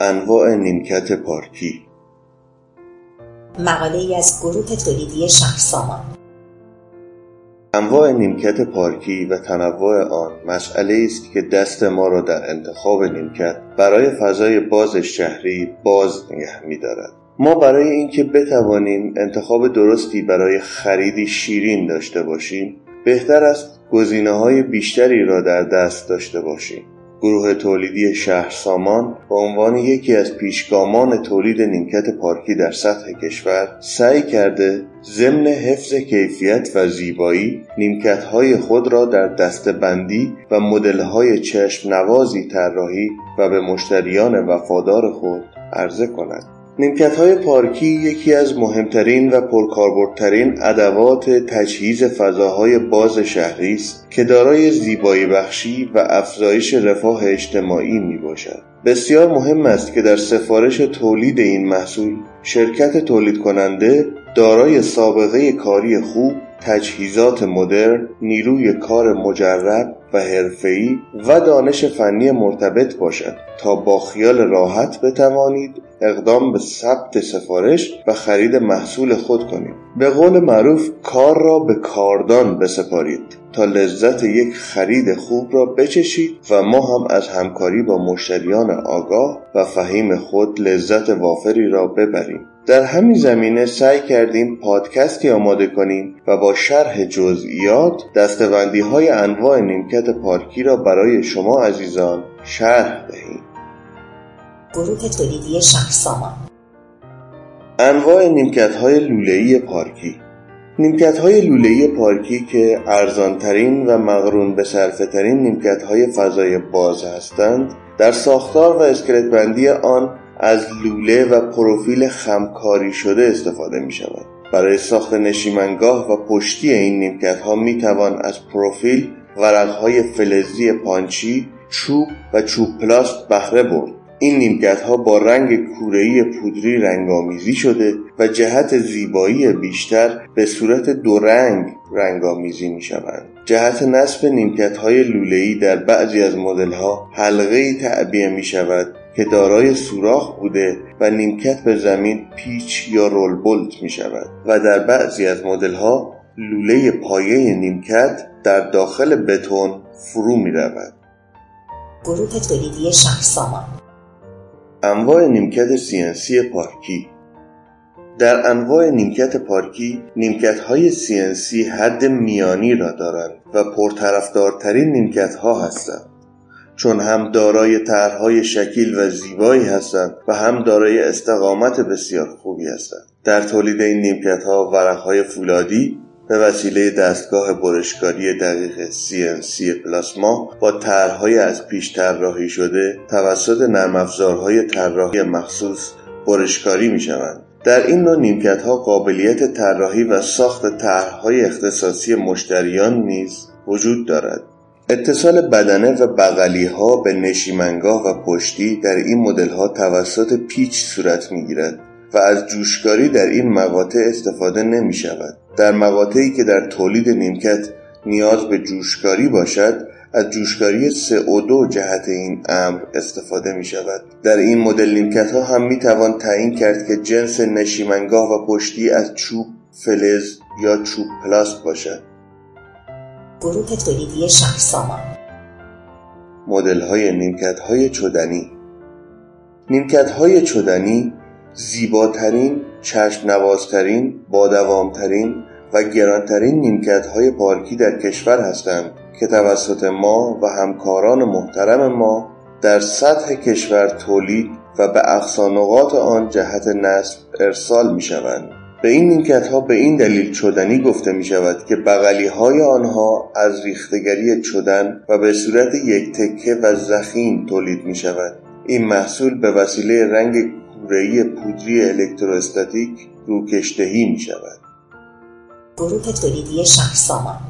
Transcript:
انواع نیمکت پارکی. مقاله ای از گروه تولیدی شهرسامان. انواع نیمکت پارکی و تنوع آن مسئله است که دست ما را در انتخاب نیمکت برای فضای باز شهری باز نگه می‌دارد ما برای اینکه بتوانیم انتخاب درستی برای خریدی شیرین داشته باشیم بهتر است های بیشتری را در دست داشته باشیم. گروه تولیدی شهر سامان به عنوان یکی از پیشگامان تولید نیمکت پارکی در سطح کشور سعی کرده ضمن حفظ کیفیت و زیبایی نیمکتهای خود را در دستبندی و مدلهای چشم نوازی طراحی و به مشتریان وفادار خود عرضه کند. نیمکت های پارکی یکی از مهمترین و پرکاربردترین ادوات تجهیز فضاهای باز شهری است که دارای زیبایی بخشی و افزایش رفاه اجتماعی می باشد. بسیار مهم است که در سفارش تولید این محصول شرکت تولید کننده دارای سابقه کاری خوب تجهیزات مدرن، نیروی کار مجرب و حرفه‌ای و دانش فنی مرتبط باشد تا با خیال راحت بتوانید اقدام به ثبت سفارش و خرید محصول خود کنید به قول معروف کار را به کاردان بسپارید تا لذت یک خرید خوب را بچشید و ما هم از همکاری با مشتریان آگاه و فهیم خود لذت وافری را ببریم. در همین زمینه سعی کردیم پادکستی آماده کنیم و با شرح جزئیات دستبندی های انواع نیمکت پارکی را برای شما عزیزان شرح دهیم. گروه تولیدی شهرسامان. انواع نیمکت های لوله‌ای پارکی. نیمکت های لوله‌ای پارکی که ارزانترین و مقرون به صرفه ترین نیمکت های فضای باز هستند در ساختار و اسکلت بندی آن از لوله و پروفیل خمکاری شده استفاده می شود برای ساخت نشیمنگاه و پشتی این نیمکت ها می توان از پروفیل ورق های فلزی پانچی چوب و چوب پلاست بهره برد. این نیمکت ها با رنگ کورهی پودری رنگامیزی شده و جهت زیبایی بیشتر به صورت دو رنگ رنگامیزی می شوند. جهت نصب نیمکت های لوله‌ای در بعضی از مدل ها حلقه تعبیه می شود که دارای سوراخ بوده و نیمکت به زمین پیچ یا رول بولت می شود و در بعضی از مدل ها لوله پایه نیمکت در داخل بتون فرو می رود. گروه تولیدی شهرسامان انواع نیمکت CNC پارکی. در انواع نیمکت پارکی نیمکت های CNC حد میانی را دارند و پرطرفدارترین نیمکت ها هستند. چون هم دارای طرحهای شکیل و زیبایی هستند و هم دارای استقامت بسیار خوبی هستند. در تولید این نیمکت ها ورق های فولادی به وسیله دستگاه برشکاری دقیق CNC پلاسما با طرحهای از پیش طراحی شده توسط نرم افزارهای طراحی مخصوص برشکاری می شوند. در این نوع نیمکت ها قابلیت طراحی و ساخت طرحهای اختصاصی مشتریان نیز وجود دارد اتصال بدنه و بغلی ها به نشیمنگاه و پشتی در این مدل ها توسط پیچ صورت می گیرد و از جوشکاری در این مقاطع استفاده نمی شود در مقاطعی که در تولید نیمکت نیاز به جوشکاری باشد از جوشکاری CO2 جهت این امر استفاده می شود در این مدل نیمکت ها هم می توان تعیین کرد که جنس نشیمنگاه و پشتی از چوب فلز یا چوب پلاست باشد. گروه تولیدی شهرسامان مدل های نیمکت های چدنی نیمکت های چدنی زیباترین، چشم نوازترین، بادوامترین و گرانترین نیمکت های پارکی در کشور هستند که توسط ما و همکاران محترم ما در سطح کشور تولید و به اقصانقات آن جهت نصب ارسال می شوند. به این نیمکت ها به این دلیل چدنی گفته می شود که بغلی های آنها از ریختگری چدن و به صورت یک تکه و زخیم تولید می شود این محصول به وسیله رنگ کوره‌ای پودری الکتروستاتیک می شود گروه تولیدی شهرسامان.